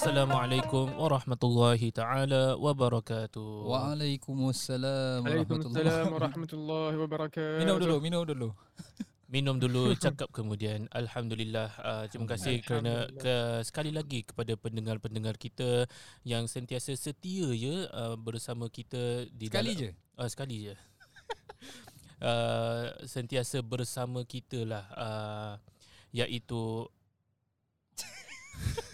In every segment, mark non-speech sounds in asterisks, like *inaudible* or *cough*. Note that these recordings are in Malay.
Assalamualaikum warahmatullahi taala wabarakatuh. Waalaikumsalam Waalaikumsalam warahmatullahi wabarakatuh. Minum dulu, minum dulu. Minum dulu, cakap kemudian. Alhamdulillah. Uh, terima kasih kerana ke, sekali lagi kepada pendengar-pendengar kita yang sentiasa setia ya uh, bersama kita di Sekali dalam, je. Uh, sekali je. *laughs* uh, sentiasa bersama kita lah uh, iaitu *laughs*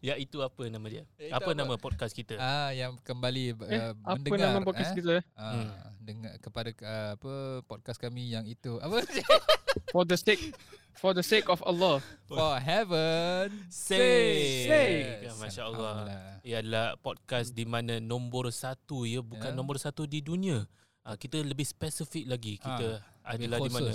iaitu apa nama dia? Iaitu apa, apa? nama podcast kita? Ah yang kembali Eh, uh, apa mendengar nama podcast eh? kita? Ah, Hmm. dengar kepada uh, apa podcast kami yang itu apa *laughs* For the sake for the sake of Allah. for heaven Sake. Sake. Ya, Masya Allah. Alhamdulillah. Ia adalah podcast di mana nombor satu ya bukan Ya. nombor satu di dunia. Uh, kita lebih spesifik lagi. Kita lebih adalah di mana.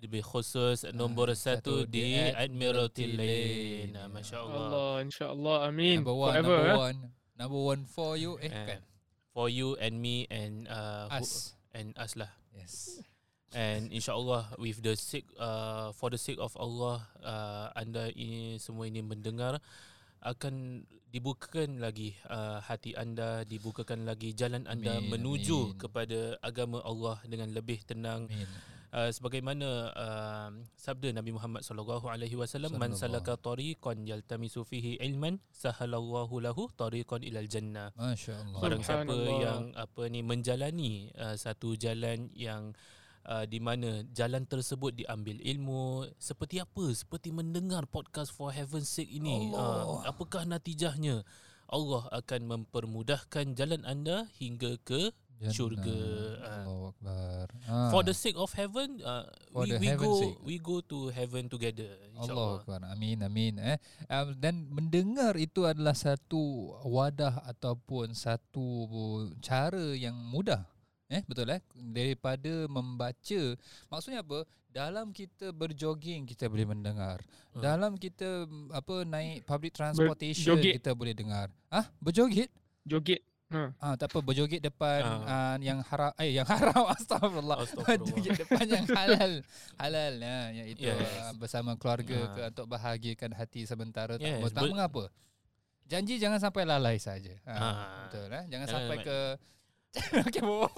Lebih khusus nombor Ah, satu, satu di Admiralty Lane. Lane. Ah, Masya Allah. Allah insya-Allah amin. Number one, Forever number eh. one, number one for you eh Eh, kan For you and me and uh, who- us. and us lah. Yes. And insyaallah with the sake uh, for the sake of Allah uh, anda ini semua ini mendengar akan dibukakan lagi uh, hati anda dibukakan lagi jalan anda Amin, menuju amin. kepada agama Allah dengan lebih tenang Amin. Uh, sebagaimana uh, sabda Nabi Muhammad sallallahu alaihi wasallam man salaka tariqan yaltamisu fihi ilman sahalallahu lahu tariqan ilal jannah. Masya-Allah. Barang siapa yang apa ni menjalani uh, satu jalan yang uh, di mana jalan tersebut diambil ilmu seperti apa? Seperti mendengar podcast for heaven's sake ini. Uh, apakah natijahnya? Allah akan mempermudahkan jalan anda hingga ke Jannah. syurga. Ah. Allahu akbar. Ah. for the sake of heaven uh, For we, we go sake. we go to heaven together Allah insyaallah Akbar. Amin amin eh. Um, dan mendengar itu adalah satu wadah ataupun satu cara yang mudah. Eh betul eh daripada membaca. Maksudnya apa? Dalam kita berjoging kita boleh mendengar. Hmm. Dalam kita apa naik public transportation Berjoget. kita boleh dengar. Ah, berjoget? Joget. Ha. Ah, tak apa berjoget depan Ah. ah. yang haram eh yang *laughs* haram astagfirullah. Astagfirullah. Berjoget depan yang halal. Halal ya, yang itu Yes. yes. bersama keluarga Ah. ke untuk bahagiakan hati sementara tak, Yes, yes, tak ber- mengapa. Janji jangan sampai lalai saja. Ha, Ah. betul eh. Jangan sampai ke *laughs* Okey, bawa.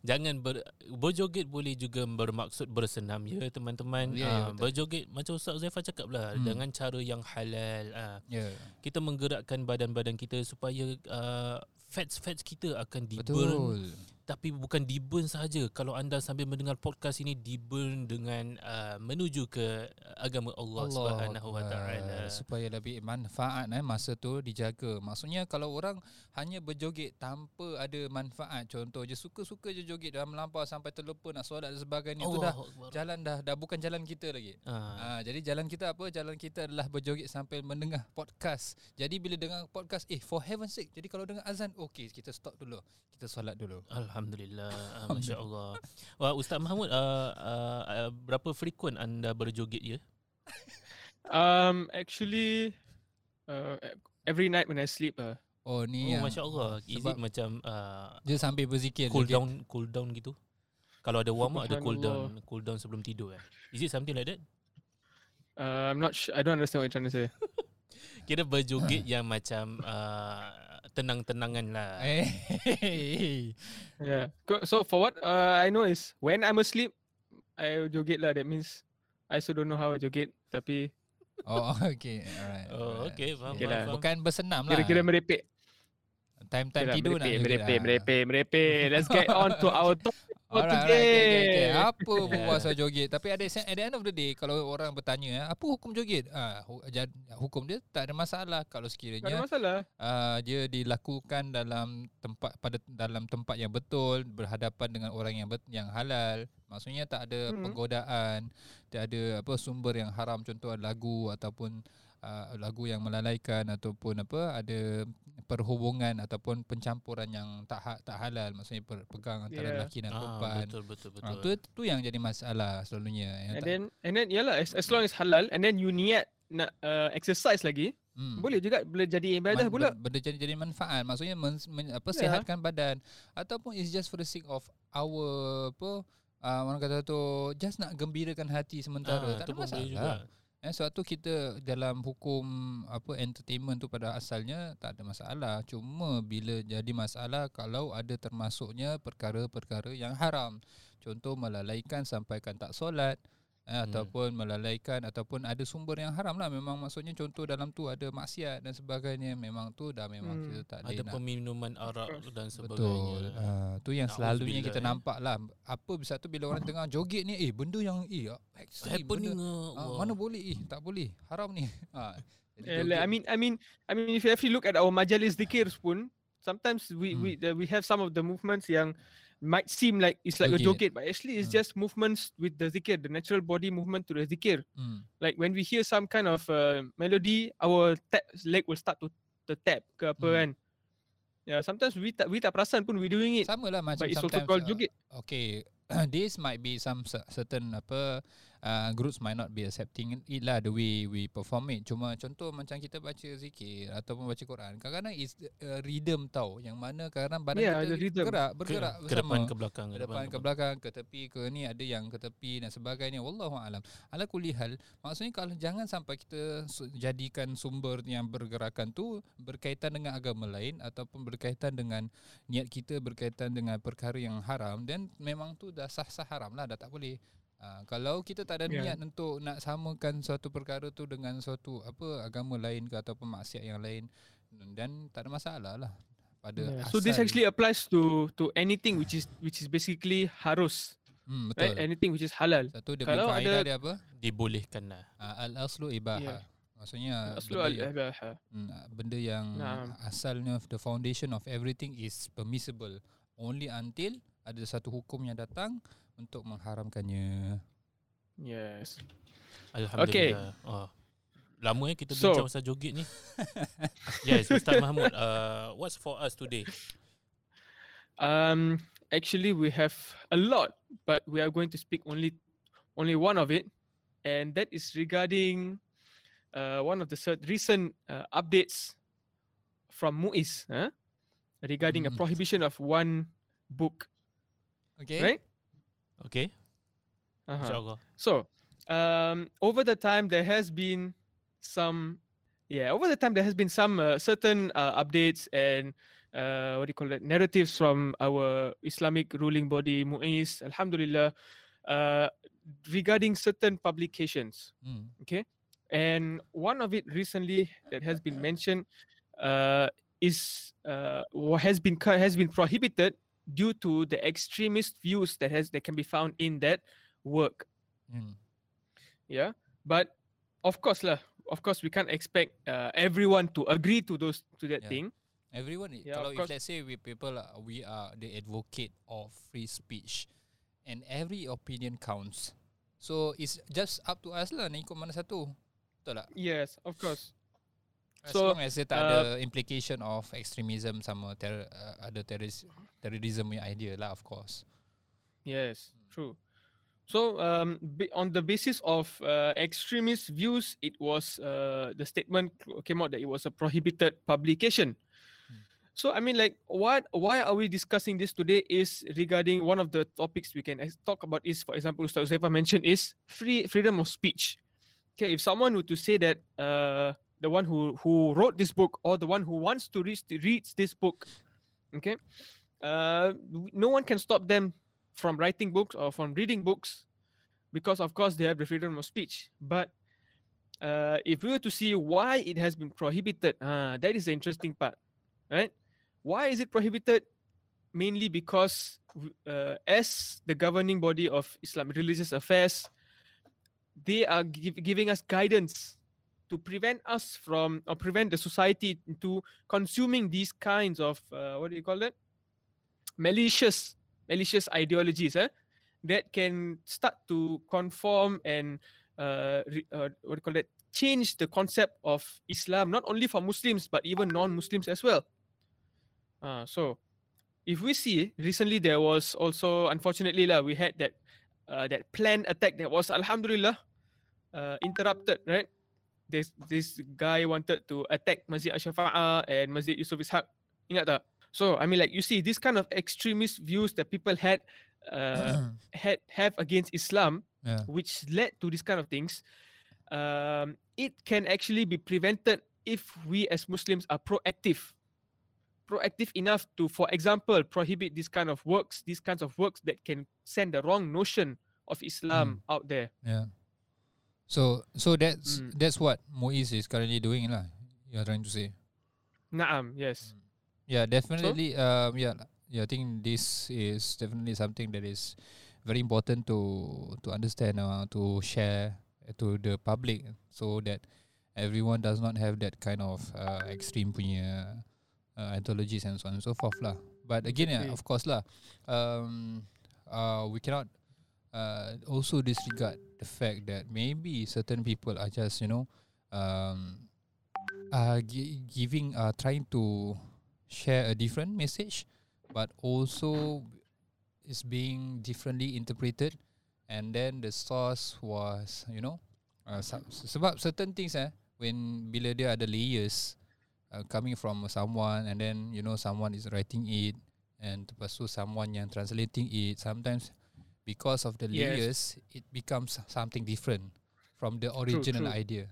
Jangan ber, berjoget boleh juga bermaksud bersenam ya teman-teman. Ya, ya, Ah, betul. berjoget macam Ustaz Zaifah cakap lah Hmm. dengan cara yang halal. Ah, Ya. kita menggerakkan badan-badan kita supaya uh, fats-fats kita akan di-burn. Tapi bukan di-burn sahaja. Kalau anda sambil mendengar podcast ini di-burn dengan uh, menuju ke agama Allah, Subhanahu wa taala. supaya lebih manfaat eh masa tu dijaga. Maksudnya kalau orang hanya berjoget tanpa ada manfaat, contoh je suka-suka je joget dah melampau sampai terlupa nak solat dan sebagainya itu dah Akbar. jalan dah dah bukan jalan kita lagi. Ah. Ha, jadi jalan kita apa? Jalan kita adalah berjoget sambil mendengar podcast. Jadi bila dengar podcast, eh for heaven's sake. Jadi kalau dengar azan, okey kita stop dulu. Kita solat dulu. Alhamdulillah, ah, masya Allah. Wah, Ustaz Mahmud, uh, uh, uh, berapa frequent anda berjoget ya? Um actually uh, every night when I sleep uh, Oh ni Oh, masya Allah. Is it macam uh, dia sambil berzikir cool down, cool down gitu? Kalau ada warm up ada cool down, cool down sebelum tidur eh. Is it something like that? uh, I'm not sure, I don't understand what you're trying to say. *laughs* Kira berjoget yang macam uh, tenang-tenangan lah. *laughs* Eh. Yeah. So for what uh, I know is when I'm asleep, I joget lah. That means I also don't know how I joget. Tapi Oh *laughs* okay Alright Oh, alright. okay, faham, Okay faham, lah. faham. Bukan bersenam lah kira-kira merepek. Time-time Kira tidur nak merepek, lah. merepek, merepek. Let's get on to our *laughs* topic for Alright, alright, okay, okay, okay. today. Apa *laughs* pun pasal joget Tapi ada at the end of the day Kalau orang bertanya eh, Apa hukum joget ah, Hukum dia tak ada masalah Kalau Tak ada sekiranya masalah. uh, dia dilakukan dalam tempat pada dalam tempat yang betul berhadapan dengan orang yang bet, yang halal maksudnya tak ada Hmm. penggodaan tak ada apa sumber yang haram contoh lagu ataupun uh, lagu yang melalaikan ataupun apa ada perhubungan ataupun pencampuran yang tak ha, tak halal maksudnya per, pegang antara Yeah. lelaki dan Ah, perempuan betul, betul, betul. Ah, tu tu yang jadi masalah selalunya yang And tak- then and then yalah as, as long as halal and then you niat nak uh, exercise lagi, hmm. boleh juga boleh jadi ibadah Man- pula. Benda jadi, jadi manfaat Maksudnya men, men, apa Ya. sihatkan badan Ataupun it's just for the sake of Our apa uh, Orang kata tu Just nak gembirakan hati sementara Ah, Tak ada boleh masalah Eh, sebab tu kita dalam hukum apa entertainment tu pada asalnya tak ada masalah. Cuma bila jadi masalah kalau ada termasuknya perkara-perkara yang haram. Contoh melalaikan sampaikan tak solat, eh, Hmm. ataupun melalaikan ataupun ada sumber yang haram lah memang maksudnya contoh dalam tu ada maksiat dan sebagainya memang tu dah memang Hmm. kita tak Ada nak peminuman arak dan Betul. sebagainya. Uh, tu yang selalunya kita Na'udzubillah, eh. nampak lah. Apa bisa tu bila orang tengah joget ni, eh benda yang eh ekstrim, Happening benda, ah, ah, wah. mana boleh eh tak boleh. Haram ni. Ha. *laughs* jadi joget. I mean, I mean, I mean, if you actually look at our majalis dikir pun, sometimes we Hmm. we uh, we have some of the movements yang might seem like it's like a Joget. but actually it's Hmm. just movements with the zikir, the natural body movement to the zikir. Hmm. Like when we hear some kind of uh, melody, our tap leg will start to the tap ke apa Hmm. kan. Yeah, sometimes we tak we tak perasan pun we doing it, Sama lah macam but it's also sometimes called uh, joget. okay *clears throat* this might be some cer- certain apa uh, groups might not be accepting it lah the way we perform it. Cuma contoh macam kita baca zikir ataupun baca Quran kadang-kadang is uh, rhythm tau. Yang mana kadang-kadang badan Yeah, kita rhythm. bergerak Ke, bergerak ke bersama. depan ke belakang ke depan ke belakang ke tepi ke ni ada yang ke tepi dan sebagainya. Wallahu alam. Ala kulli hal maksudnya kalau jangan sampai kita jadikan sumber yang bergerakan tu berkaitan dengan agama lain ataupun berkaitan dengan niat kita berkaitan dengan perkara yang haram dan memang tu dah sah-sah haram lah dah tak boleh Uh, kalau kita tak ada Yeah. niat untuk nak samakan suatu perkara tu dengan suatu apa agama lain ke ataupun maksiat yang lain dan tak ada masalah lah pada Yeah. asal So this actually applies to to anything which is which is basically harus, hmm, betul right? Anything which is halal. satu dia Kalau ada- dia apa dibolehkan lah. uh, al-aslu ibahah maksudnya Aslu benda yang, al-ibaha. hmm, benda yang Naam. asalnya the foundation of everything is permissible only until ada satu hukum yang datang untuk mengharamkannya Yes. Alhamdulillah. Oh. Lama eh kita So- bincang pasal joget ni. *laughs* yes, Ustaz Mahmud, uh, what's for us today? Um, actually, we have a lot, but we are going to speak only only one of it, and that is regarding uh, one of the recent uh, updates from Muiz huh? regarding a Mm. prohibition of one book, okay right? Okay, Uh-huh. So, um, over the time, there has been some, yeah, over the time, there has been some uh, certain uh, updates and uh, what do you call it, narratives from our Islamic ruling body, Mu'iz, Alhamdulillah, uh, regarding certain publications. Okay, And one of it recently that has been mentioned uh, is uh, has been has been prohibited due to the extremist views that has that can be found in that work Hmm. yeah but of course lah of course we can't expect uh, everyone to agree to those to that Yeah. thing Everyone, Yeah, kalau if course. let's say we people are, we are the advocate of free speech, and every opinion counts. So it's just up to us lah nak ikut mana satu. Betul tak? yes of course As So, long as dia tak uh, ada implication of extremism sama ter, uh, ada terroris, terrorism punya idea lah of course. yes true so um, on the basis of uh, extremist views it was uh, the statement came out that it was a prohibited publication Hmm. so i mean like what why are we discussing this today is regarding one of the topics we can talk about is for example ustaz Uzaifa mentioned is free freedom of speech okay if someone were to say that uh, the one who who wrote this book or the one who wants to read reads this book okay uh, no one can stop them from writing books or from reading books because of course they have the freedom of speech. But uh, if we were to see why it has been prohibited uh, that is the interesting part right? Why is it prohibited? Mainly because uh, as the governing body of islamic religious affairs they are giv- giving us guidance to prevent us from or prevent the society into consuming these kinds of uh, what do you call it malicious malicious ideologies eh, that can start to conform and uh, uh, what do you call it change the concept of Islam not only for Muslims but even non-Muslims as well. Uh, so if we see recently there was also unfortunately lah we had that uh, that planned attack that was alhamdulillah uh, interrupted right? This this guy wanted to attack Masjid Ashrafa'ah and Masjid Yusuf Ishaq. Ingat tak so i mean like you see this kind of extremist views that people had uh, *clears throat* had have against Islam yeah. which led to this kind of things um, it can actually be prevented if we as Muslims are proactive. Proactive enough to, for example, prohibit these kind of works, these kinds of works that can send the wrong notion of Islam out there. Yeah. So so that's Mm. that's what Muiz is currently doing lah. You're trying to say. Naam, yes. Yeah, definitely. Um, yeah, yeah. I think this is definitely something that is very important to to understand, uh, to share to the public, so that everyone does not have that kind of uh, extreme punya uh, ideologies and so on and so forth lah. But again, yeah, of course lah. Um, uh, we cannot uh, also disregard the fact that maybe certain people are just you know um, uh, gi- giving uh, trying to share a different message but also is being differently interpreted and then the source was you know uh, se- sebab certain things eh when bila dia ada layers uh, coming from someone and then you know someone is writing it and lepas tu someone yang translating it sometimes because of the Yes. layers it becomes something different from the original true. idea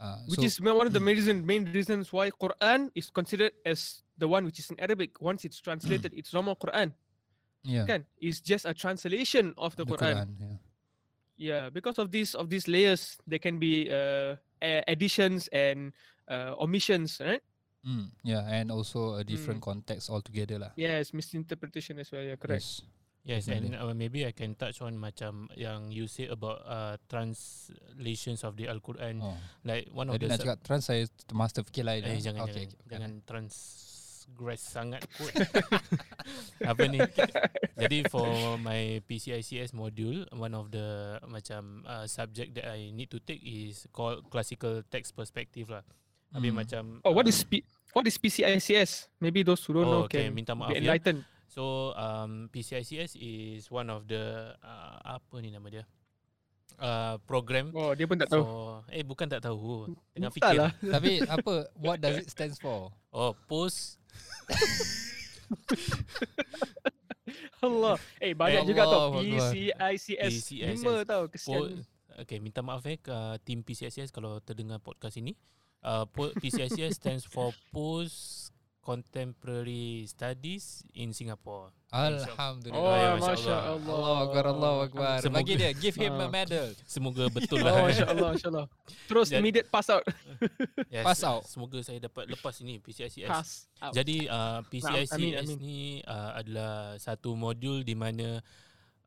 uh, Which so, is one of the main, main reasons why Quran is considered as the one which is in Arabic. Once it's translated, it's no more Quran. yeah Kan? It's just a translation of the, Quran. yeah. Yeah, because of these of these layers, there can be uh, additions and uh, omissions, right? Mm, yeah, and also a different Mm. context altogether lah. Yes, misinterpretation as well. Yeah, correct. Yes. Yes, and uh, maybe I can touch on macam yang you say about uh, translations of the Al-Quran. Oh. Like one of Tadi the nak cakap trans saya master fikir lain. Eh, lah. jangan, okay, jangan, okay. jangan transgress sangat kot. *laughs* Apa ni? Jadi for my PCICS module, one of the macam uh, subject that I need to take is called classical text perspective lah. Habis Hmm. macam Oh, what uh, is P- what is PCICS? Maybe those who don't know Oh, okay, can minta maaf be ya. So um, PCICS is one of the uh, apa ni nama dia? Uh, program Oh, dia pun tak tahu. for eh bukan tak tahu tengah fikir *laughs* Tapi apa what does it stands for? oh post *laughs* Allah. Eh, banyak juga tau. Allah. PCICS. PCICS. Lima tau. po, Kesian. okay minta maaf eh ke team PCICS kalau terdengar podcast ini uh, PCICS stands for post contemporary studies in Singapore Alhamdulillah. Oh, Ya, Masya Allah. Allah. Allah Akbar, Allah Akbar. Semoga- Bagi dia, give him a Ah. medal. semoga *laughs* betul Oh, lah Masya Allah, Masya Allah. Terus Jadi- immediate pass out. *laughs* yes, Pass out. semoga saya dapat lepas ini PCICS Pass out. Jadi uh, PCICS amin, amin. ni uh, adalah satu modul di mana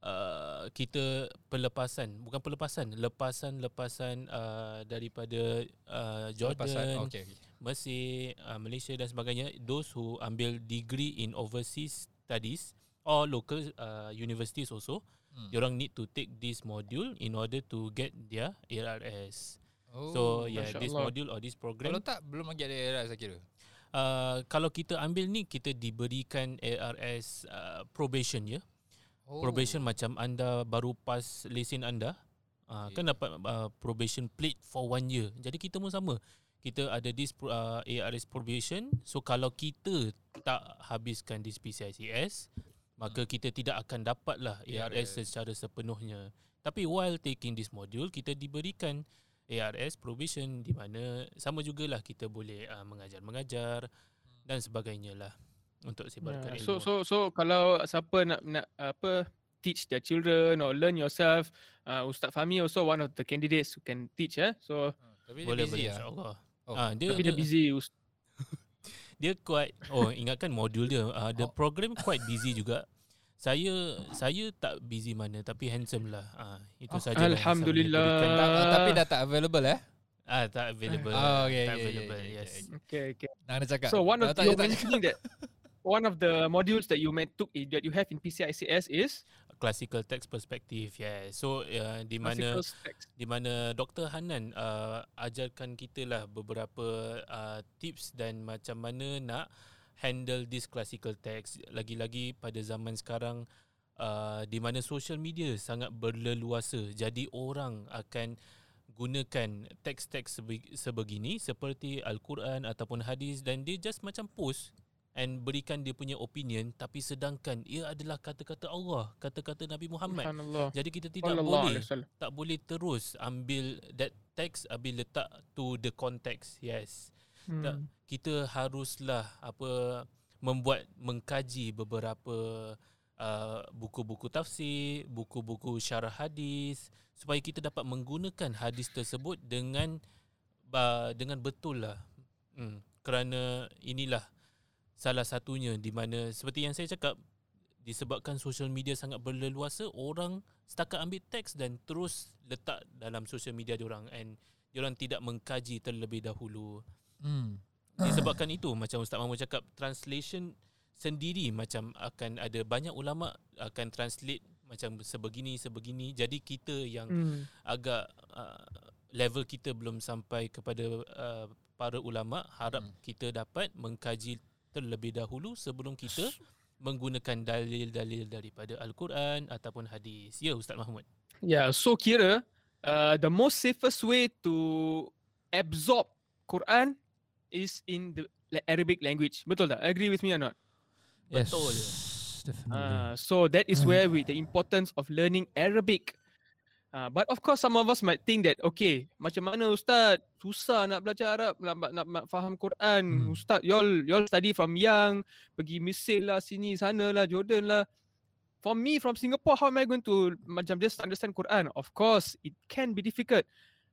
uh, kita pelepasan, bukan pelepasan, lepasan-lepasan uh, daripada uh, Jordan, Lepasan. Okay. okay. Mesir, uh, Malaysia dan sebagainya, those who ambil degree in overseas studies or local uh, universities also, Hmm. diorang need to take this module in order to get their ARS. Oh. So yeah, Masya this Allah. module or this program Kalau tak belum lagi ada era saya kira. uh, kalau kita ambil ni kita diberikan ARS uh, probation ya. Oh. Probation macam anda baru pas lesen anda uh, Okay. kan dapat uh, probation plate for one year. Jadi kita pun sama. Kita ada this uh, ARS probation. So kalau kita tak habiskan this PCICS, maka kita tidak akan dapatlah ARS ARS. secara sepenuhnya. Tapi while taking this module, kita diberikan ARS probation di mana sama jugalah kita boleh uh, mengajar-mengajar dan sebagainya lah untuk sebarkan Yeah. ilmu. So so so kalau siapa nak nak apa teach their children or learn yourself, uh, Ustaz Fahmi also one of the candidates who can teach eh. So Tapi dia boleh busy boleh lah. insya-Allah. Oh, Ah dia tapi dia dia, busy Ust- *laughs* dia quite oh ingatkan modul dia uh, the Oh. program quite busy juga. Saya saya tak busy mana tapi handsome lah. Ah itu Oh, saja. Alhamdulillah. Ta- Ah. tapi dah tak available eh? Ah tak available. Oh, okay, tak okay, available. okay, okay, yes. okay. Okay. Nak kena cakap. So one of Dah tak- you dah tak- mentioning that one of the modules that you meant took that you have in PCICS is Classical text perspective. Yeah. So uh, di mana di mana Dr Hanan uh, ajarkan kita lah beberapa uh, tips dan macam mana nak handle this classical text lagi-lagi pada zaman sekarang uh, di mana social media sangat berleluasa jadi orang akan gunakan teks-teks sebe- sebegini seperti al-Quran ataupun hadis dan dia just macam post and berikan dia punya opinion tapi sedangkan ia adalah kata-kata Allah, kata-kata Nabi Muhammad. Jadi kita tidak boleh tak boleh terus ambil that teks habis letak to the context. Yes. Tak, Hmm. kita haruslah apa membuat mengkaji beberapa uh, buku-buku tafsir, buku-buku syarah hadis supaya kita dapat menggunakan hadis tersebut dengan uh, dengan betul lah. Hmm, kerana inilah salah satunya di mana seperti yang saya cakap disebabkan social media sangat berleluasa orang setakat ambil teks dan terus letak dalam social media diorang and diorang tidak mengkaji terlebih dahulu Hmm. disebabkan itu macam Ustaz Mahmud cakap translation sendiri macam akan ada banyak ulama akan translate macam sebegini sebegini jadi kita yang Hmm. agak uh, level kita belum sampai kepada uh, para ulama harap Hmm. kita dapat mengkaji terlebih dahulu sebelum kita menggunakan dalil-dalil daripada al-Quran ataupun hadis ya Ustaz Mahmud Yeah, so kira uh, the most safest way to absorb Quran is in the Arabic language. Betul tak? Agree with me or not? Yes. Betul. Definitely. Uh, so that is where we the importance of learning Arabic. Uh, but of course, some of us might think that okay, macam mana Ustaz susah nak belajar Arab, nak, nak, nak, nak faham Quran. Hmm. Ustaz, y'all y'all study from young, pergi Mesir lah, sini sana lah, Jordan lah. For me from Singapore, how am I going to macam just understand Quran? Of course, it can be difficult,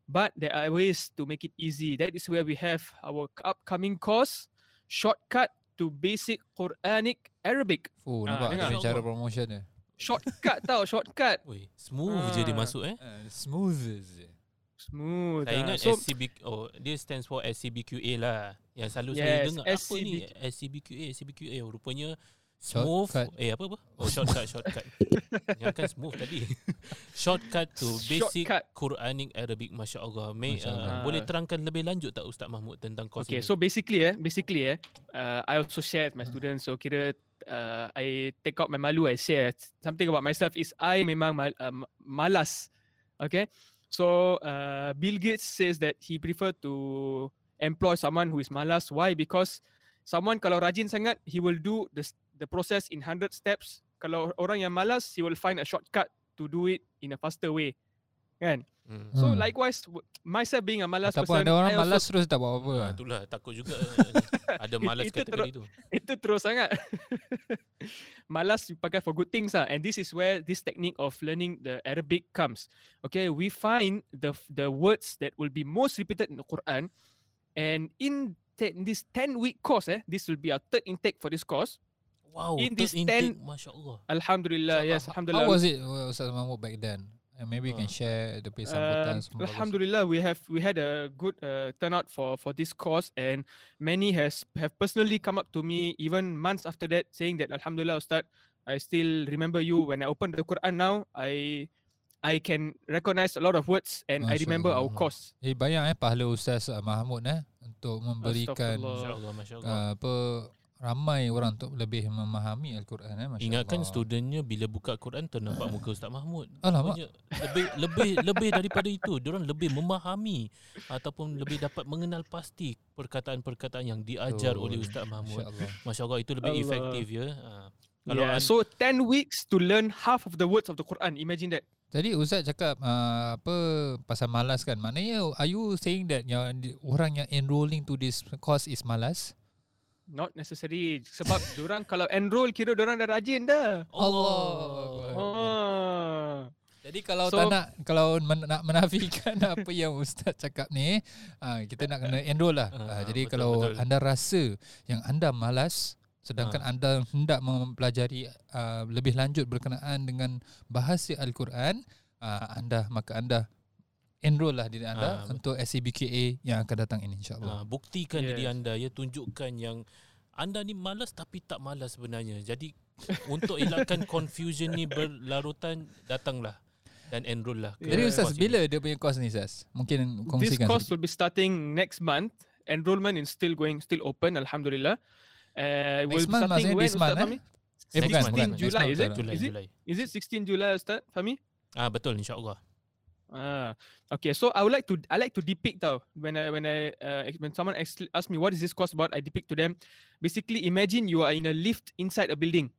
but there are ways to make it easy. That is where we have our upcoming course, shortcut to basic Quranic Arabic. Oh, Ah, nampak dengar. dia cara promotion dia. Shortcut tau, shortcut. Oi, smooth je dia Ah. masuk eh Uh, smooth je. Smooth. Saya ah. ingat so, SCB oh dia stands for SCBQA lah. Yang selalu saya Yes, dengar apa ni SCBQA SCBQA oh, rupanya smooth Shortcut. eh apa apa? Oh shortcut shortcut. *laughs* Yang kan smooth tadi. *laughs* shortcut to basic Shortcut. Quranic Arabic masya-Allah. May, Masya uh, Allah. boleh terangkan lebih lanjut tak Ustaz Mahmud tentang kos okay, ini? so basically eh, basically eh, uh, I also share with my students. So kira uh, I take out my malu, I share something about myself is I memang mal, uh, ma- malas. Okay, so uh, Bill Gates says that he prefer to employ someone who is malas. Why? Because someone kalau rajin sangat, he will do the the process in 100 steps. Kalau orang yang malas, he will find a shortcut to do it in a faster way. Kan? Hmm. So Hmm. likewise, w- myself being a malas Ataupun person, ada orang I also malas terus tak buat apa. Ah, itulah takut juga *laughs* ada malas itu kategori tu. itu terus sangat. *laughs* Malas you pakai for good things ah. And this is where this technique of learning the Arabic comes. Okay, we find the the words that will be most repeated in the Quran, and in, te- this ten week course, eh, this will be our third intake for this course. Wow, In this intake, 10 masya-Allah. Alhamdulillah, yes, How Alhamdulillah. was it uh, Ustaz Mahmud back then? And maybe you can Ah. share the sambutan semua bagus. Alhamdulillah, we have we had a good uh, turnout for for this course, and many has have personally come up to me even months after that, saying that Alhamdulillah, Ustaz, I still remember you when I open the Quran now. I I can recognize a lot of words, and I Masya remember our Allah. course. Eh bayang eh pahala Ustaz uh, Mahmud eh untuk memberikan uh, apa ramai orang untuk lebih memahami al-Quran eh Masya Ingatkan Allah. studentnya bila buka Quran ternampak *laughs* muka Ustaz Mahmud. Alamak. Lebih lebih lebih daripada itu, diorang lebih memahami ataupun lebih dapat mengenal pasti perkataan-perkataan yang diajar oleh Betul. Ustaz Mahmud. Masya-Allah. Masya-Allah itu lebih Allah. efektif ya. Ha. Kalau yeah, so 10 weeks to learn half of the words of the Quran. Imagine that. Jadi Ustaz cakap uh, apa pasal malas kan. Maknanya are you saying that yang orang yang enrolling to this course is malas? Not necessary sebab *laughs* orang kalau enroll kira orang dah rajin dah. Allah. Oh. Jadi kalau So- tak nak kalau men, nak menafikan *laughs* apa yang ustaz cakap ni, uh, kita nak kena enroll lah. Uh, Ah, jadi betul, kalau betul. anda rasa yang anda malas sedangkan Ah. anda hendak mempelajari uh, lebih lanjut berkenaan dengan bahasa al-Quran, uh, anda maka anda enroll lah diri anda Ah, untuk SCBKA yang akan datang ini Ha, insya-Allah. buktikan yes. diri anda ya tunjukkan yang anda ni malas tapi tak malas sebenarnya. Jadi untuk elakkan *laughs* confusion ni berlarutan datanglah dan enroll lah. Jadi Yeah. ustaz bila dia punya course ni ustaz? Mungkin This kongsikan. course will be starting next month. Enrollment is still going, still open. Alhamdulillah. Uh, it will month starting when, this month, Ustaz eh? Fahmi? Eh, bukan, 16 bukan. Next July, is it? Julai, Is it? Julai. Is it 16 July, Ustaz Fahmi? Ah betul insya-Allah. Ah, okay. So I would like to I like to depict tau when I when I uh, when someone ask, ask me what is this course about, I depict to them. Basically, imagine you are in a lift inside a building.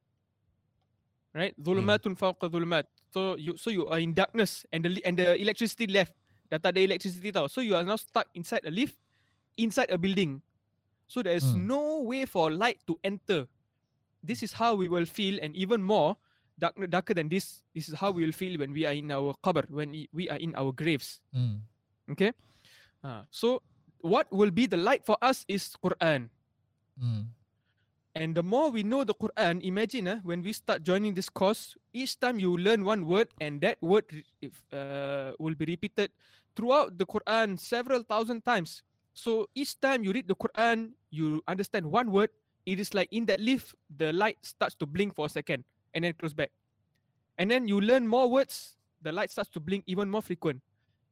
Right, dhulumatun fawqa dhulumat. So you so you are in darkness and the and the electricity left dah tak ada electricity tau. So you are now stuck inside a lift, inside a building. So there is Hmm. no way for light to enter. This is how we will feel, and even more dark, darker than this. This is how we will feel when we are in our qabr, when we are in our graves. Hmm. Okay. Uh, so what will be the light for us is Quran. Hmm. And the more we know the Quran, imagine uh, when we start joining this course, each time you learn one word and that word if, uh, will be repeated throughout the Quran several thousand times. So each time you read the Quran, you understand one word. It is like in that lift, the light starts to blink for a second and then close back. And then you learn more words, the light starts to blink even more frequent.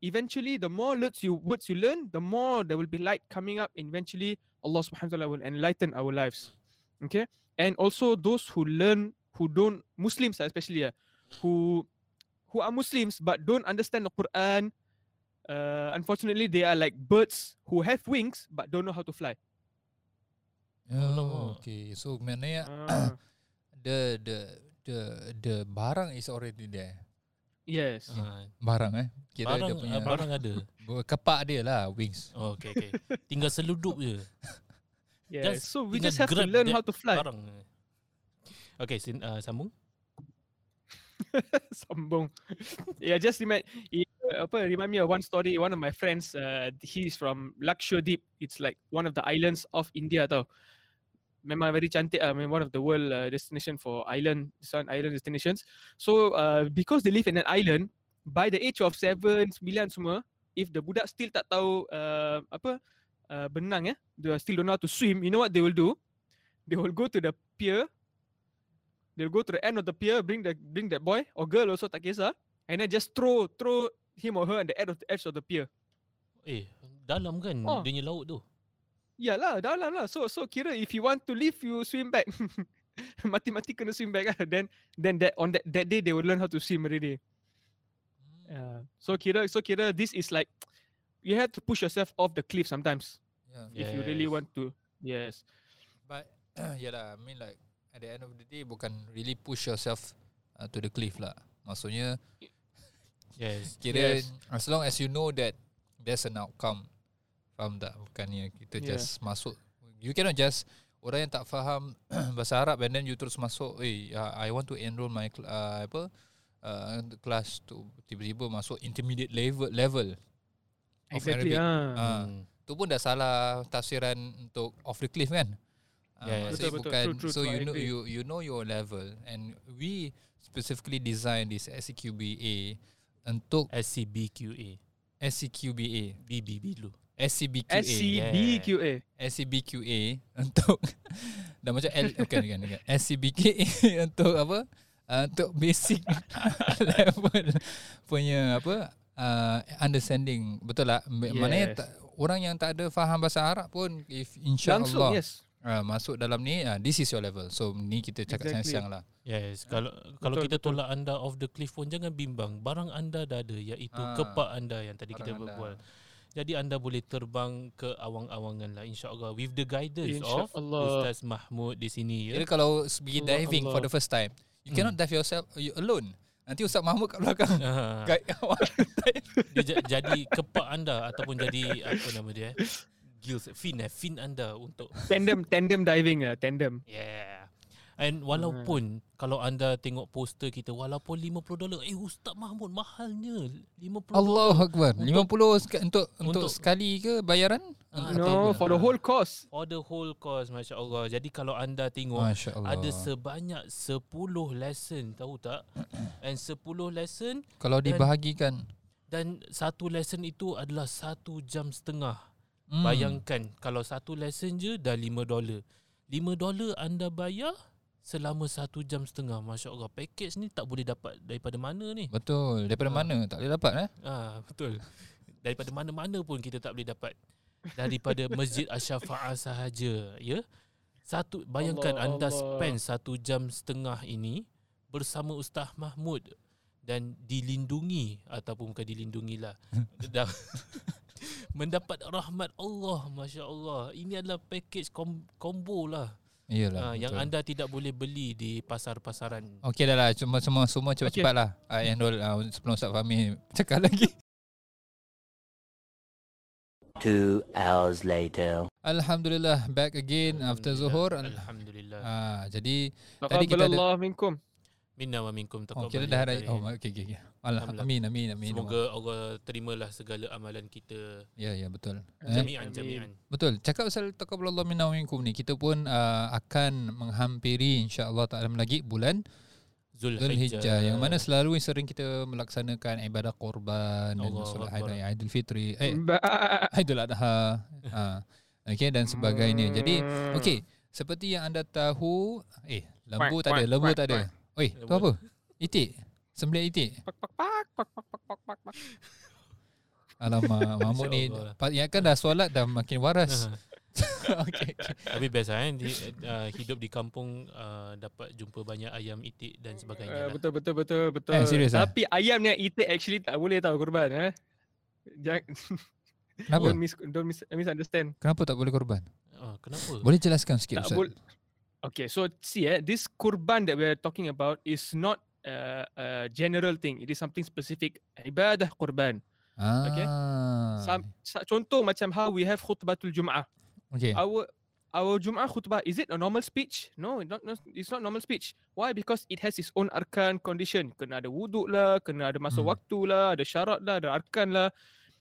Eventually, the more words you words you learn, the more there will be light coming up. And eventually, Allah Subhanahu wa Taala will enlighten our lives. Okay, and also those who learn who don't Muslims especially uh, who who are Muslims but don't understand the Quran. Uh, unfortunately, they are like birds who have wings but don't know how to fly. Oh, okay. So maknanya Ah, *coughs* the the the the barang is already there. yes. Ah, Barang eh. Kira barang dia punya ah, barang ada. kepak dia lah wings. Oh, okay, okay. Tinggal seludup je. *laughs* Yes. Just So we just have to learn how to fly. Barang. Okay, sin, uh, sambung. *laughs* Sambung. yeah, just remind it, uh, apa remind me of one story. One of my friends, uh, he's from Lakshadweep. It's like one of the islands of India tau. Memang very cantik ah. Memang one of the world uh, destination for island, sun island destinations. So uh, because they live in an island, by the age of seven, sembilan semua, if the budak still tak tahu uh, apa uh, benang eh, they still don't know how to swim. You know what they will do? They will go to the pier they'll go to the end of the pier, bring the bring that boy or girl also tak kisah, and then just throw throw him or her at the edge of the edge of the pier. Eh, dalam kan Oh. dia laut tu. Yalah, dalam lah. So so kira if you want to leave, you swim back. *laughs* Mati-mati kena swim back lah. Then then that on that that day they will learn how to swim already. Yeah. So kira so kira this is like you have to push yourself off the cliff sometimes Yeah. if you really Yes. want to. Yes. But *clears throat* yalah, I mean like at the end of the day bukan really push yourself uh, to the cliff lah. Maksudnya Yes. *laughs* kira Yes. as long as you know that there's an outcome. Faham tak? Bukannya kita Yeah. just masuk. You cannot just orang yang tak faham *clears throat* bahasa Arab and then you terus masuk, eh uh, I want to enroll my uh, apa uh, class tu tiba-tiba masuk intermediate level level of Exactly. Arabic. Ah. Ah. Hmm. Tu pun dah salah tafsiran untuk off the cliff kan? Ah, Yeah, yeah. maksudnya Betul, betul. bukan True, true, so you know you you know your level and we specifically design this SCQBA untuk SCBQA. SCQBA E BBB SCBQA SCBQA. SCBQA *laughs* untuk dah macam L bukan bukan, bukan. SCBQA *laughs* untuk apa? Uh, untuk basic *laughs* level punya apa? Uh, understanding betul lah yes. maknanya tak, orang yang tak ada faham bahasa Arab pun if insyaallah yes. uh, masuk dalam ni uh, this is your level so ni kita cakap Exactly. siang-siang lah Yes, kalau kalau Betul, kita betul. tolak anda off the cliff pun jangan bimbang. Barang anda dah ada iaitu Ah, kepak anda yang tadi kita anda. Jadi anda boleh terbang ke awang-awangan lah insya-Allah with the guidance of. Ustaz Mahmud di sini ya. kalau pergi Allah, diving for Allah. the first time you Hmm. cannot dive yourself you alone nanti Ustaz Mahmud kat belakang *laughs* guide awak dia ja- jadi kepak anda ataupun jadi apa nama dia eh? gills fin eh fin anda untuk Tandem tandem diving ah, tandem. Yeah. And walaupun kalau anda tengok poster kita walaupun 50 dolar eh Ustaz Mahmud mahalnya 50 Allah Akbar Untuk- 50 seka- untuk untuk untuk- sekali ke bayaran Ah, No, for the whole course. for the whole course masya-Allah. Jadi kalau anda tengok ada sebanyak 10 lesson tahu tak? *coughs* And 10 lesson kalau dan- dibahagikan dan satu lesson itu adalah satu jam setengah. hmm. Bayangkan kalau satu lesson je dah 5 dolar. 5 dolar anda bayar selama satu jam setengah. Masya Allah. Package ni tak boleh dapat daripada mana ni? betul daripada Ah. mana tak boleh dapat eh Ah betul. Daripada mana-mana pun kita tak boleh dapat. Daripada *laughs* Masjid Asy-Syafa'ah sahaja, ya. Satu bayangkan Allah, anda Allah. spend satu jam setengah ini bersama Ustaz Mahmud dan dilindungi ataupun bukan dilindungi lah. *laughs* dah mendapat rahmat Allah, masya-Allah. Ini adalah package kom, combo lah. Iyalah Ah, yang anda tidak boleh beli di pasar-pasaran. Okey dah lah cuma semua semua cepat-cepat lah uh, enroll uh, sebelum Ustaz Fahmi cakap lagi Two hours later. Alhamdulillah back again after Zuhur. Al- Alhamdulillah. Ah, jadi Tadi kita ada- Taqabbalallah minkum. Minna wa minkum oh, taqabbal. kita ya dah Karim. oh okey okey. Alhamdulillah. Amin amin amin. Semoga Allah terimalah segala amalan kita Ya ya betul. Eh, jami'an Amin. jami'an. Betul. Cakap pasal taqabbalallah minna wa minkum ni, kita pun uh, akan menghampiri insya-Allah taala lagi bulan Zulhijjah. Zulhijjah yang mana selalu sering kita melaksanakan ibadah korban dan Allahu solat hari Aidilfitri, eh Ba- *laughs* Aidil Adha. ha. Okey dan sebagainya. Jadi okey, seperti yang anda tahu, eh lembu tak ada, lembu tak ada. Oi, tu apa? Itik. Sembelih itik. Pak pak pak pak pak pak pak pak. pak. Alamak, *laughs* Mahmud ni ya kan dah solat dah makin waras. *laughs* okay, okay. Tapi best kan di, uh, hidup di kampung uh, dapat jumpa banyak ayam itik dan sebagainya. Uh, betul betul betul betul. Eh, ah? Tapi ah? ayam yang itik actually tak boleh tahu korban eh. Jangan Kenapa? don't, mis- don't mis- misunderstand. Kenapa tak boleh korban? Uh, kenapa? Boleh jelaskan sikit tak Ustaz. Bol- Okay, so see eh, this kurban that we are talking about is not uh, a general thing. It is something specific. Ibadah kurban. Ah. Okay. Some, sa- contoh macam how we have khutbatul Jum'ah. Okay. Our our Jum'ah khutbah is it a normal speech? No, not, not it's not normal speech. Why? Because it has its own arkan condition. Kena ada wuduk lah, kena ada masa Hmm. waktu lah, ada syarat lah, ada arkan lah.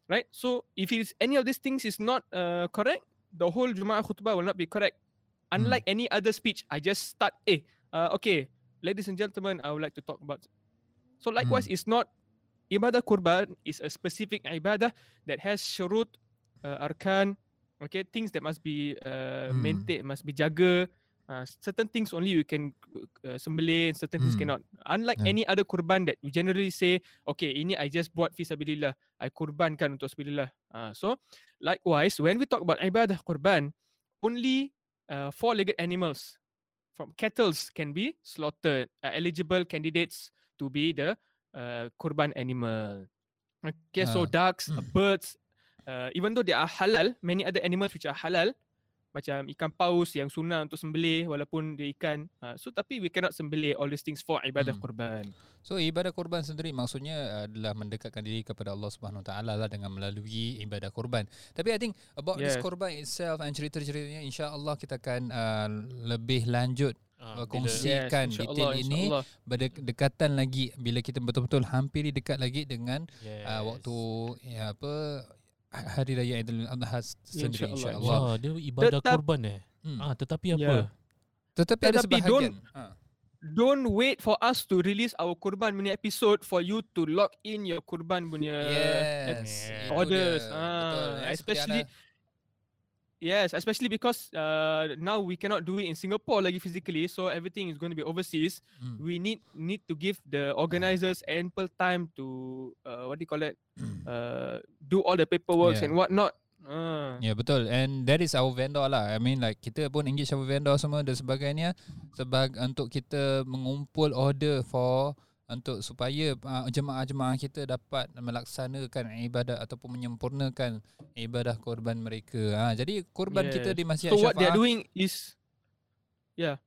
Right? So if it is any of these things is not uh, correct, the whole Jum'ah khutbah will not be correct. Unlike any other speech, I just start, eh, uh, okay, ladies and gentlemen, I would like to talk about. So likewise, it's not ibadah kurban is a specific ibadah that has syurut, uh, arkan, okay, things that must be uh, Hmm. maintained, must be jaga. Uh, certain things only you can uh, sembelih, certain things Hmm. cannot. Unlike Yeah. any other kurban that you generally say, okay, ini I just buat fisabilillah, I kurbankan untuk sabilillah. Uh, so, likewise, when we talk about ibadah kurban, only uh, four-legged animals from cattles can be slaughtered, uh, eligible candidates to be the uh, kurban animal. Okay, so Ah. ducks, uh, Mm. birds, uh, even though they are halal, many other animals which are halal, macam ikan paus yang sunnah untuk sembelih walaupun dia ikan. Uh, so tapi we cannot sembelih all these things for ibadah Hmm. kurban. So ibadah korban sendiri maksudnya adalah mendekatkan diri kepada Allah Subhanahu Wa Taala lah dengan melalui ibadah korban. Tapi I think about this Yes. korban itself and cerita-ceritanya insya-Allah kita akan uh, lebih lanjut Uh, berkongsi. bila, Kan detail ini. insyaAllah. berdekatan lagi bila kita betul-betul hampiri dekat lagi dengan yes. uh, waktu ya apa hari raya Aidil Adha sendiri InsyaAllah, insya-Allah. Wah, dia ibadah Tetap- korban eh. Hmm. Ah, tetapi apa? Yeah. Tetapi ada Tetapi sebahagian. don't- Ha. Don't wait for us to release our kurban punya episode for you to lock in your kurban punya Yes. Yeah. itu orders. Ah, Betul. Eh, seperti especially Yes, especially because uh, now we cannot do it in Singapore lagi physically, so everything is going to be overseas. Hmm. We need need to give the organizers ample time to uh, what do you call it? Uh, do all the paperwork Yeah. and whatnot. Uh, Ya yeah, betul and that is our vendor lah. I mean like kita pun engage our vendor semua dan sebagainya sebab untuk kita mengumpul order for untuk supaya uh, jemaah-jemaah kita dapat melaksanakan ibadat ataupun menyempurnakan ibadah korban mereka. Ha, jadi korban Yes. kita di Masjid so what they're Syafaah doing is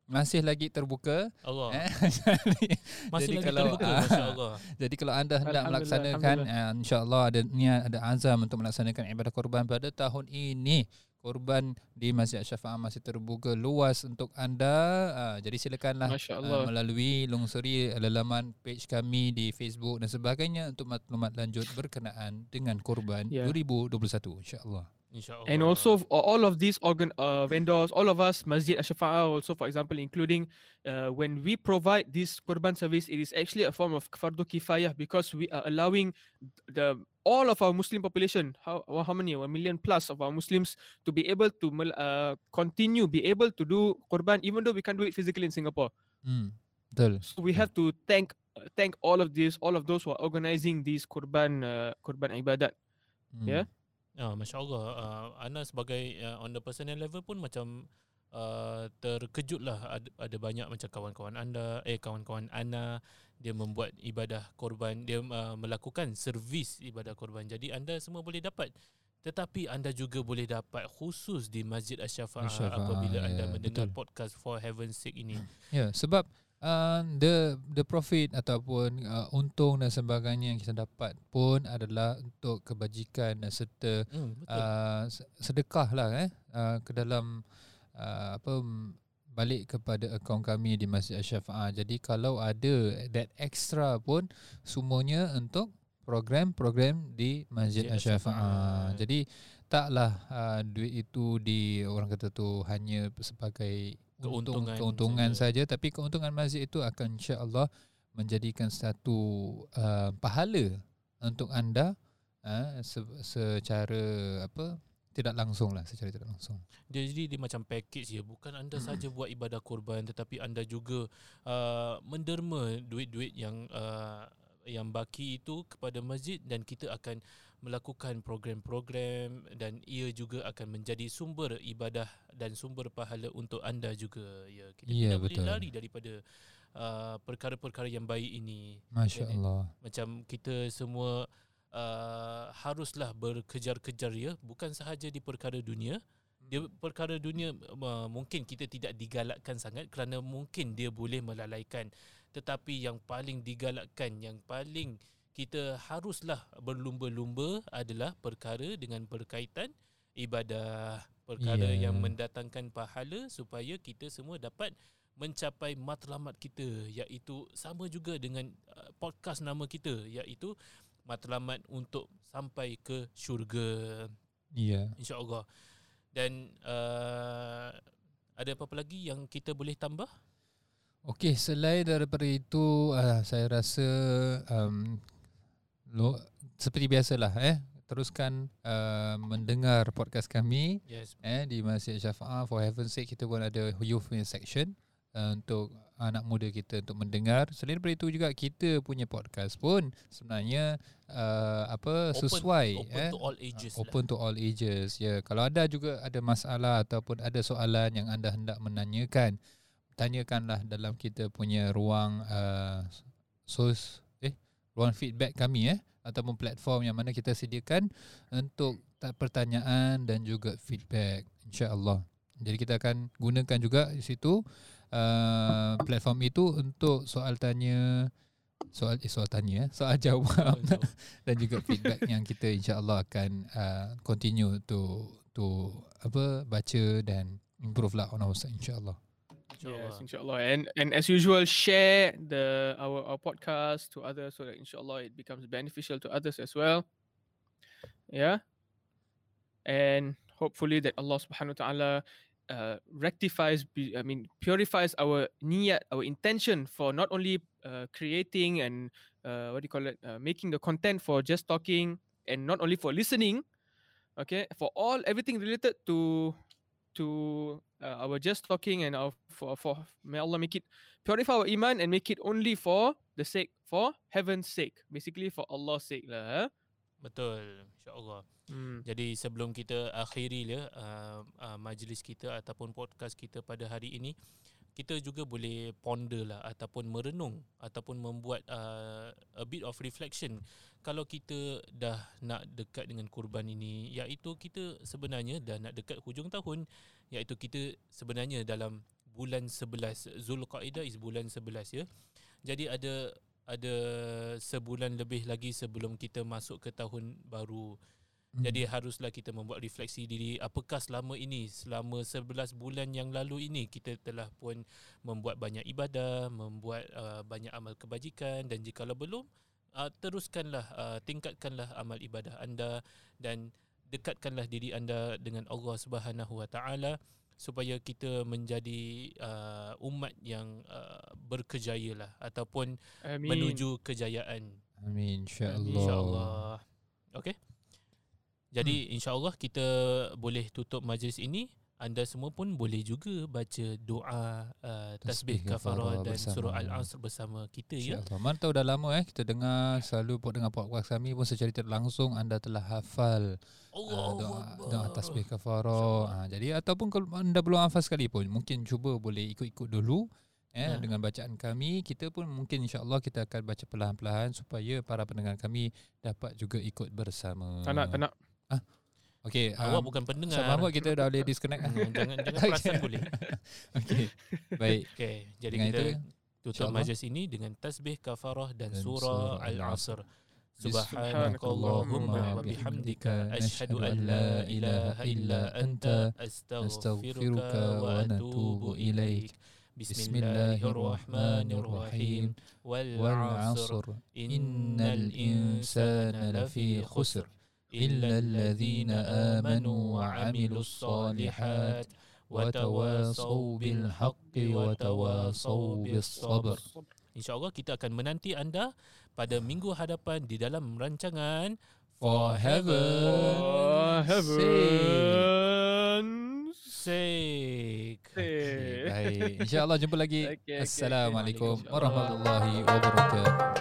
masih lagi terbuka. Allah. Eh, *laughs* jadi, Masih jadi lagi kalau- terbuka, ah. masya-Allah. jadi kalau anda hendak melaksanakan uh, insya-Allah ada niat ada azam untuk melaksanakan ibadah korban pada tahun ini korban di Masjid Syafaah masih terbuka luas untuk anda. Uh, jadi silakanlah uh, melalui lungsuri laman page kami di Facebook dan sebagainya untuk maklumat lanjut berkenaan dengan korban Ya. 2021 insya-Allah. InsyaAllah. And also all of these organ uh, vendors, all of us, Masjid Ashafa'ah also for example, including uh, when we provide this Qurban service, it is actually a form of fardu kifayah because we are allowing the all of our Muslim population, how how many, one million plus of our Muslims to be able to uh, continue, be able to do Qurban even though we can't do it physically in Singapore. Betul. So we have to thank uh, thank all of this, all of those who are organizing these Qurban uh, Qurban ibadat. Hmm. Ya. Ah, Masya Allah. Uh, Ana sebagai uh, on the personal level pun macam uh, terkejut lah ada, ada banyak macam kawan-kawan anda, eh kawan-kawan Ana dia membuat ibadah korban, dia uh, melakukan servis ibadah korban. Jadi anda semua boleh dapat. Tetapi anda juga boleh dapat khusus di Masjid Asy-Syafaah apabila anda ya, mendengar betul. podcast For Heaven's Sake ini. Ya, sebab uh, the the profit ataupun uh, untung dan sebagainya yang kita dapat pun adalah untuk kebajikan dan serta Hmm, betul. uh, se- sedekah lah eh uh, ke dalam uh, apa balik kepada akaun kami di Masjid Asy-Syafaah. Jadi kalau ada that extra pun semuanya untuk program-program di Masjid. Asy-Syafaah. Jadi taklah uh, duit itu di orang kata tu hanya sebagai untung Keuntungan keuntungan saja. saja tapi keuntungan masjid itu akan insya-Allah menjadikan satu uh, pahala untuk anda uh, se- secara apa tidak langsung lah secara tidak langsung. Dia jadi dia macam package je bukan anda saja buat ibadah korban tetapi anda juga uh, menderma duit-duit yang uh, yang baki itu kepada masjid dan kita akan melakukan program-program dan ia juga akan menjadi sumber ibadah dan sumber pahala untuk anda juga ya kita Ya, tidak boleh betul. lari daripada uh, perkara-perkara yang baik ini Masya-Allah. macam kita semua uh, haruslah berkejar-kejar ya bukan sahaja di perkara dunia. Dia perkara dunia uh, mungkin kita tidak digalakkan sangat kerana mungkin dia boleh melalaikan. Tetapi yang paling digalakkan yang paling kita haruslah berlumba-lumba adalah perkara dengan berkaitan ibadah. Perkara Ya. yang mendatangkan pahala supaya kita semua dapat mencapai matlamat kita iaitu sama juga dengan uh, podcast nama kita iaitu matlamat untuk sampai ke syurga. Ya. insyaallah. Dan uh, ada apa-apa lagi yang kita boleh tambah? Okey, selain daripada itu uh, saya rasa um, lo, seperti biasalah eh. Teruskan uh, mendengar podcast kami yes. eh di Masjid Syafaah for heaven's sake kita pun ada youth punya section uh, untuk anak muda kita untuk mendengar. Selain daripada itu juga kita punya podcast pun sebenarnya uh, apa Open- sesuai open eh to all ages Uh, open to all ages. Ya, yeah. kalau ada juga ada masalah ataupun ada soalan yang anda hendak menanyakan, tanyakanlah dalam kita punya ruang uh, sos eh ruang feedback kami eh ataupun platform yang mana kita sediakan untuk pertanyaan dan juga feedback insya-Allah. Jadi kita akan gunakan juga di situ uh, platform itu untuk soal tanya soal eh, soal tanya eh, soal *laughs* jawab lah. *laughs* dan juga feedback yang kita insyaallah akan uh, continue to to apa baca dan improve lah on our side insyaallah. Yes, inshallah. And and as usual, share the our, our podcast to others so that inshallah it becomes beneficial to others as well. Yeah. And hopefully that Allah subhanahu wa ta'ala uh, rectifies, I mean, purifies our niyat, our intention for not only uh, creating and uh, what do you call it, uh, making the content for just talking and not only for listening, okay, for all everything related to to uh, our just talking and our for for may Allah make it purify our iman and make it only for the sake for heaven's sake basically for Allah's sake lah Betul insyaallah. hmm. Jadi sebelum kita akhiri ya uh, uh, majlis kita ataupun podcast kita pada hari ini kita juga boleh ponder lah ataupun merenung ataupun membuat uh, a bit of reflection kalau kita dah nak dekat dengan kurban ini iaitu kita sebenarnya dah nak dekat hujung tahun iaitu kita sebenarnya dalam bulan 11 Zulqaidah is bulan 11 ya. Jadi ada ada sebulan lebih lagi sebelum kita masuk ke tahun baru Hmm. jadi haruslah kita membuat refleksi diri apakah selama ini selama 11 bulan yang lalu ini kita telah pun membuat banyak ibadah, membuat uh, banyak amal kebajikan dan jikalau belum uh, teruskanlah uh, tingkatkanlah amal ibadah anda dan dekatkanlah diri anda dengan Allah Subhanahu Wa Taala supaya kita menjadi uh, umat yang uh, berkejaya lah ataupun Amin. menuju kejayaan Amin insyaallah. InsyaAllah Okay Jadi hmm. insyaAllah kita boleh tutup majlis ini anda semua pun boleh juga baca doa uh, tasbih kafarah dan bersama. surah al-asr bersama kita ya. InsyaAllah. Mana tahu dah lama eh kita dengar selalu pot dengar podcast kami pun secara tidak langsung anda telah hafal Allah uh, doa doa tasbih kafarah. Uh, jadi ataupun kalau anda belum hafal sekalipun mungkin cuba boleh ikut-ikut dulu eh Ya. dengan bacaan kami kita pun mungkin insyaallah kita akan baca perlahan-lahan supaya para pendengar kami dapat juga ikut bersama. tak nak tak nak Okay Awak um, bukan pendengar. Sama awak kita dah boleh disconnect? Lah. *laughs* Jangan jangan *laughs* okay. perasan boleh. *laughs* Okay Baik. Okay Jadi dengan kita itu, tutup majlis ini Dengan tasbih kafarah dan, dan surah, surah Al-Asr. Subhanakallahumma wa bihamdika ashhadu an la ilaha illa anta astaghfiruka wa atubu ilaik. Bismillahirrahmanirrahim. Wal 'asr innal insana lafi khusr. إلا الذين آمنوا وعملوا الصالحات وتواصوا بالحق وتواصوا بالصبر InsyaAllah kita akan menanti anda pada minggu hadapan di dalam rancangan For Heaven, For heaven. Sake. Okay, *laughs* Baik, insyaAllah jumpa lagi *laughs* okay, Assalamualaikum okay, okay. warahmatullahi wabarakatuh